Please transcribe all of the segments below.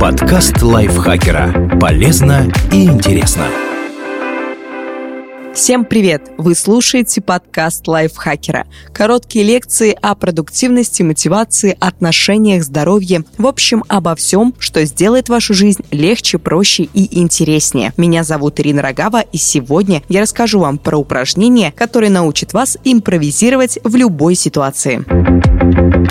Подкаст лайфхакера. Полезно и интересно. Всем привет! Вы слушаете подкаст лайфхакера. Короткие лекции о продуктивности, мотивации, отношениях, здоровье. В общем, обо всем, что сделает вашу жизнь легче, проще и интереснее. Меня зовут Ирина Рогава, и сегодня я расскажу вам про упражнения, которые научат вас импровизировать в любой ситуации.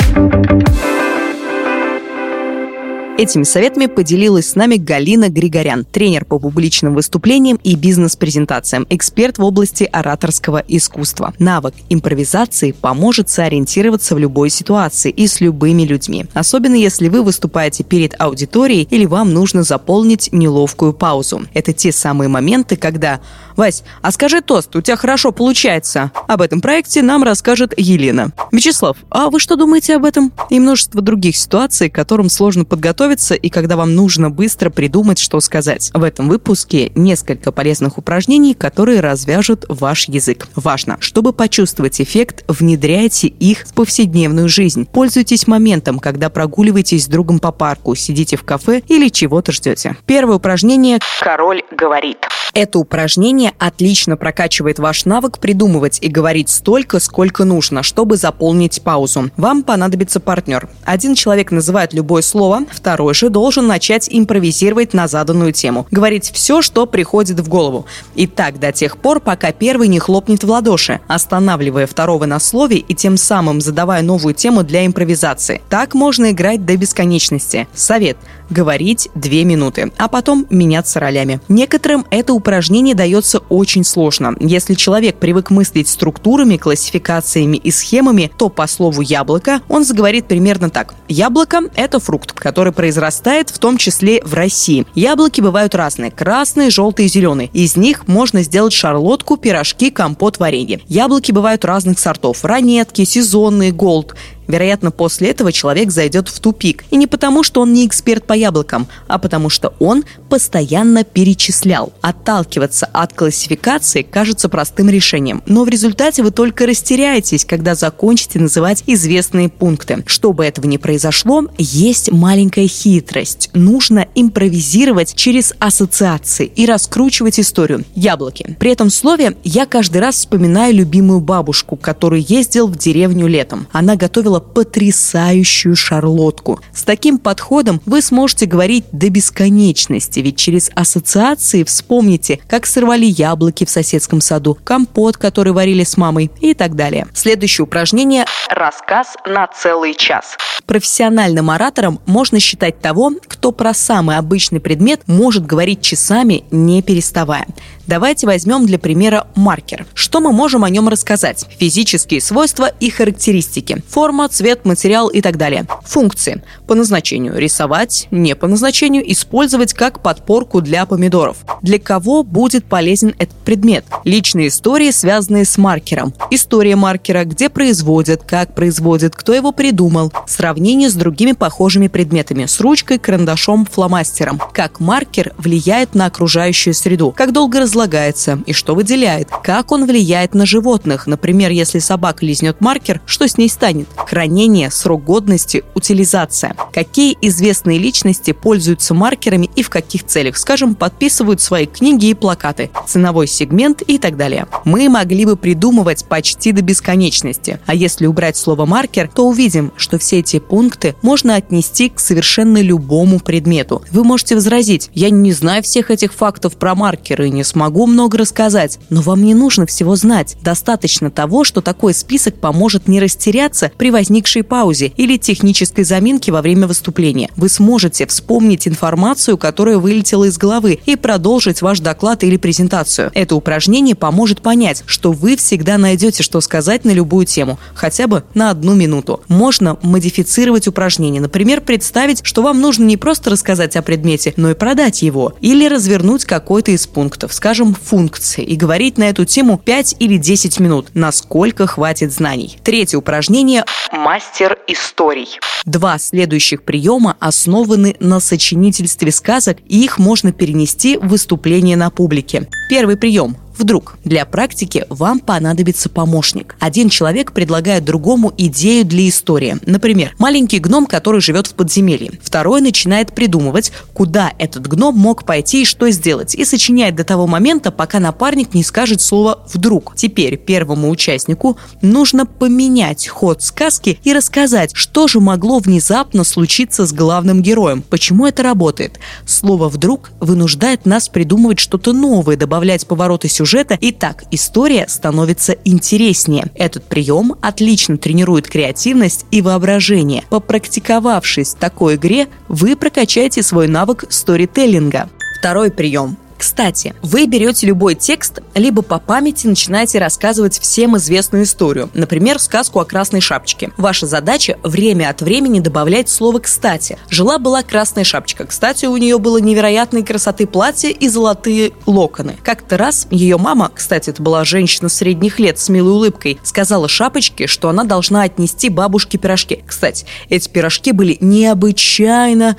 Этими советами поделилась с нами Галина Григорян, тренер по публичным выступлениям и бизнес-презентациям, эксперт в области ораторского искусства. Навык импровизации поможет сориентироваться в любой ситуации и с любыми людьми. Особенно если вы выступаете перед аудиторией или вам нужно заполнить неловкую паузу. Это те самые моменты, когда «Вась, а скажи тост, у тебя хорошо получается». Об этом проекте нам расскажет Елена. Вячеслав, а вы что думаете об этом? И множество других ситуаций, к которым сложно подготовиться готовиться и когда вам нужно быстро придумать, что сказать. В этом выпуске несколько полезных упражнений, которые развяжут ваш язык. Важно, чтобы почувствовать эффект, внедряйте их в повседневную жизнь. Пользуйтесь моментом, когда прогуливаетесь с другом по парку, сидите в кафе или чего-то ждете. Первое упражнение «Король говорит». Это упражнение отлично прокачивает ваш навык придумывать и говорить столько, сколько нужно, чтобы заполнить паузу. Вам понадобится партнер. Один человек называет любое слово, второй же должен начать импровизировать на заданную тему. Говорить все, что приходит в голову. И так до тех пор, пока первый не хлопнет в ладоши, останавливая второго на слове и тем самым задавая новую тему для импровизации. Так можно играть до бесконечности. Совет говорить 2 минуты, а потом меняться ролями. Некоторым это упражнение дается очень сложно. Если человек привык мыслить структурами, классификациями и схемами, то по слову «яблоко» он заговорит примерно так. Яблоко – это фрукт, который произрастает в том числе в России. Яблоки бывают разные – красные, желтые, зеленые. Из них можно сделать шарлотку, пирожки, компот, варенье. Яблоки бывают разных сортов – ранетки, сезонные, голд. Вероятно, после этого человек зайдет в тупик. И не потому, что он не эксперт по яблокам, а потому что он постоянно перечислял. Отталкиваться от классификации кажется простым решением, но в результате вы только растеряетесь, когда закончите называть известные пункты. Чтобы этого не произошло, есть маленькая хитрость. Нужно импровизировать через ассоциации и раскручивать историю. Яблоки. При этом слове я каждый раз вспоминаю любимую бабушку, который ездил в деревню летом. Она готовила сделала потрясающую шарлотку. С таким подходом вы сможете говорить до бесконечности, ведь через ассоциации вспомните, как сорвали яблоки в соседском саду, компот, который варили с мамой и так далее. Следующее упражнение – рассказ на целый час. Профессиональным оратором можно считать того, кто про самый обычный предмет может говорить часами, не переставая. Давайте возьмем для примера маркер. Что мы можем о нем рассказать? Физические свойства и характеристики. Форма, цвет, материал и так далее. Функции. По назначению рисовать, не по назначению использовать как подпорку для помидоров. Для кого будет полезен этот предмет? Личные истории, связанные с маркером. История маркера, где производят, как производят, кто его придумал. Сравнение с другими похожими предметами, с ручкой, карандашом, фломастером. Как маркер влияет на окружающую среду. Как долго раз разлагается и что выделяет, как он влияет на животных. Например, если собака лизнет маркер, что с ней станет? Хранение, срок годности, утилизация. Какие известные личности пользуются маркерами и в каких целях? Скажем, подписывают свои книги и плакаты, ценовой сегмент и так далее. Мы могли бы придумывать почти до бесконечности. А если убрать слово маркер, то увидим, что все эти пункты можно отнести к совершенно любому предмету. Вы можете возразить, я не знаю всех этих фактов про маркеры и не смогу могу много рассказать, но вам не нужно всего знать. Достаточно того, что такой список поможет не растеряться при возникшей паузе или технической заминке во время выступления. Вы сможете вспомнить информацию, которая вылетела из головы, и продолжить ваш доклад или презентацию. Это упражнение поможет понять, что вы всегда найдете, что сказать на любую тему, хотя бы на одну минуту. Можно модифицировать упражнение, например, представить, что вам нужно не просто рассказать о предмете, но и продать его, или развернуть какой-то из пунктов. Скажем, функции и говорить на эту тему 5 или 10 минут, насколько хватит знаний. Третье упражнение – мастер историй. Два следующих приема основаны на сочинительстве сказок, и их можно перенести в выступление на публике. Первый прием Вдруг для практики вам понадобится помощник. Один человек предлагает другому идею для истории. Например, маленький гном, который живет в подземелье. Второй начинает придумывать, куда этот гном мог пойти и что сделать, и сочиняет до того момента, пока напарник не скажет слово «вдруг». Теперь первому участнику нужно поменять ход сказки и рассказать, что же могло внезапно случиться с главным героем, почему это работает. Слово «вдруг» вынуждает нас придумывать что-то новое, добавлять повороты сюжета сюжета, и так история становится интереснее. Этот прием отлично тренирует креативность и воображение. Попрактиковавшись в такой игре, вы прокачаете свой навык сторителлинга. Второй прием кстати, вы берете любой текст, либо по памяти начинаете рассказывать всем известную историю, например, сказку о красной шапочке. Ваша задача время от времени добавлять слово «кстати». Жила-была красная шапочка. Кстати, у нее было невероятной красоты платье и золотые локоны. Как-то раз ее мама, кстати, это была женщина средних лет с милой улыбкой, сказала шапочке, что она должна отнести бабушке пирожки. Кстати, эти пирожки были необычайно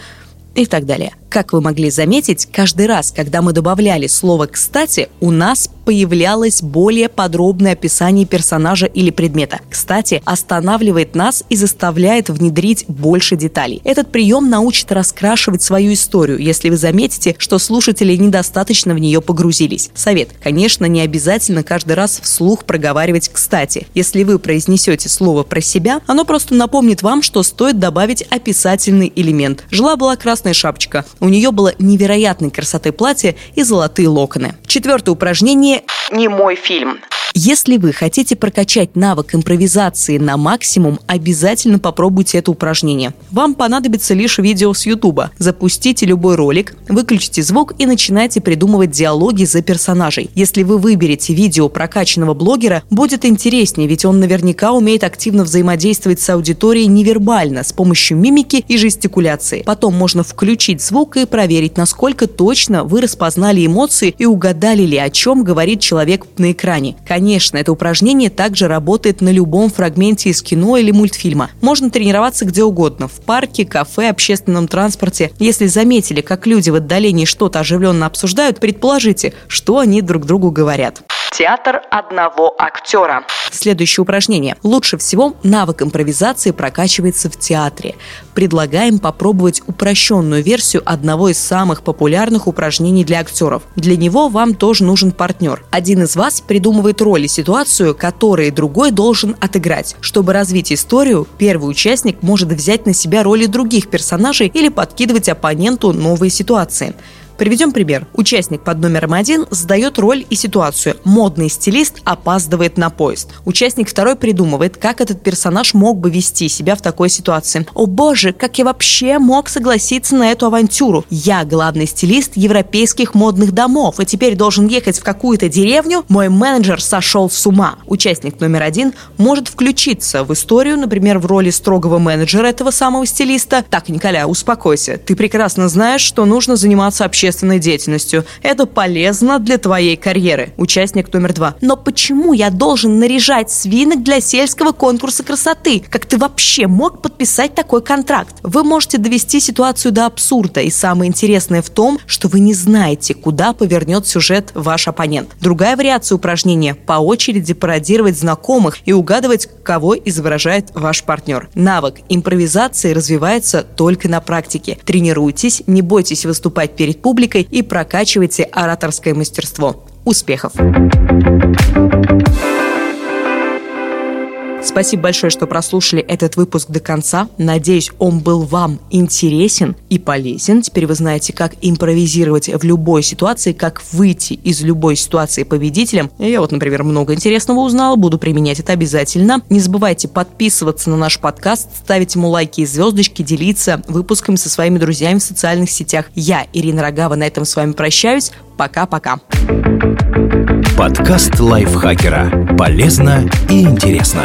и так далее. Как вы могли заметить, каждый раз, когда мы добавляли слово «кстати», у нас появлялось более подробное описание персонажа или предмета. Кстати, останавливает нас и заставляет внедрить больше деталей. Этот прием научит раскрашивать свою историю, если вы заметите, что слушатели недостаточно в нее погрузились. Совет. Конечно, не обязательно каждый раз вслух проговаривать «кстати». Если вы произнесете слово про себя, оно просто напомнит вам, что стоит добавить описательный элемент. Жила-была красная шапочка. У нее было невероятной красоты платье и золотые локоны. Четвертое упражнение «Не мой фильм». Если вы хотите прокачать навык импровизации на максимум, обязательно попробуйте это упражнение. Вам понадобится лишь видео с YouTube. Запустите любой ролик, выключите звук и начинайте придумывать диалоги за персонажей. Если вы выберете видео прокачанного блогера, будет интереснее, ведь он наверняка умеет активно взаимодействовать с аудиторией невербально, с помощью мимики и жестикуляции. Потом можно включить звук и проверить, насколько точно вы распознали эмоции и угадали ли, о чем говорит человек на экране. Конечно, Конечно, это упражнение также работает на любом фрагменте из кино или мультфильма. Можно тренироваться где угодно – в парке, кафе, общественном транспорте. Если заметили, как люди в отдалении что-то оживленно обсуждают, предположите, что они друг другу говорят. Театр одного актера. Следующее упражнение. Лучше всего навык импровизации прокачивается в театре. Предлагаем попробовать упрощенную версию одного из самых популярных упражнений для актеров. Для него вам тоже нужен партнер. Один из вас придумывает роль и ситуацию, которые другой должен отыграть. Чтобы развить историю, первый участник может взять на себя роли других персонажей или подкидывать оппоненту новые ситуации. Приведем пример. Участник под номером один задает роль и ситуацию. Модный стилист опаздывает на поезд. Участник второй придумывает, как этот персонаж мог бы вести себя в такой ситуации. О боже, как я вообще мог согласиться на эту авантюру? Я главный стилист европейских модных домов, и теперь должен ехать в какую-то деревню. Мой менеджер сошел с ума. Участник номер один может включиться в историю, например, в роли строгого менеджера этого самого стилиста. Так, Николя, успокойся. Ты прекрасно знаешь, что нужно заниматься общественным общественной деятельностью. Это полезно для твоей карьеры. Участник номер два. Но почему я должен наряжать свинок для сельского конкурса красоты? Как ты вообще мог подписать такой контракт? Вы можете довести ситуацию до абсурда. И самое интересное в том, что вы не знаете, куда повернет сюжет ваш оппонент. Другая вариация упражнения – по очереди пародировать знакомых и угадывать, кого изображает ваш партнер. Навык импровизации развивается только на практике. Тренируйтесь, не бойтесь выступать перед публикой, публикой и прокачивайте ораторское мастерство. Успехов! Спасибо большое, что прослушали этот выпуск до конца. Надеюсь, он был вам интересен и полезен. Теперь вы знаете, как импровизировать в любой ситуации, как выйти из любой ситуации победителем. Я вот, например, много интересного узнала, буду применять это обязательно. Не забывайте подписываться на наш подкаст, ставить ему лайки и звездочки, делиться выпусками со своими друзьями в социальных сетях. Я, Ирина Рогава, на этом с вами прощаюсь. Пока-пока. Подкаст лайфхакера. Полезно и интересно.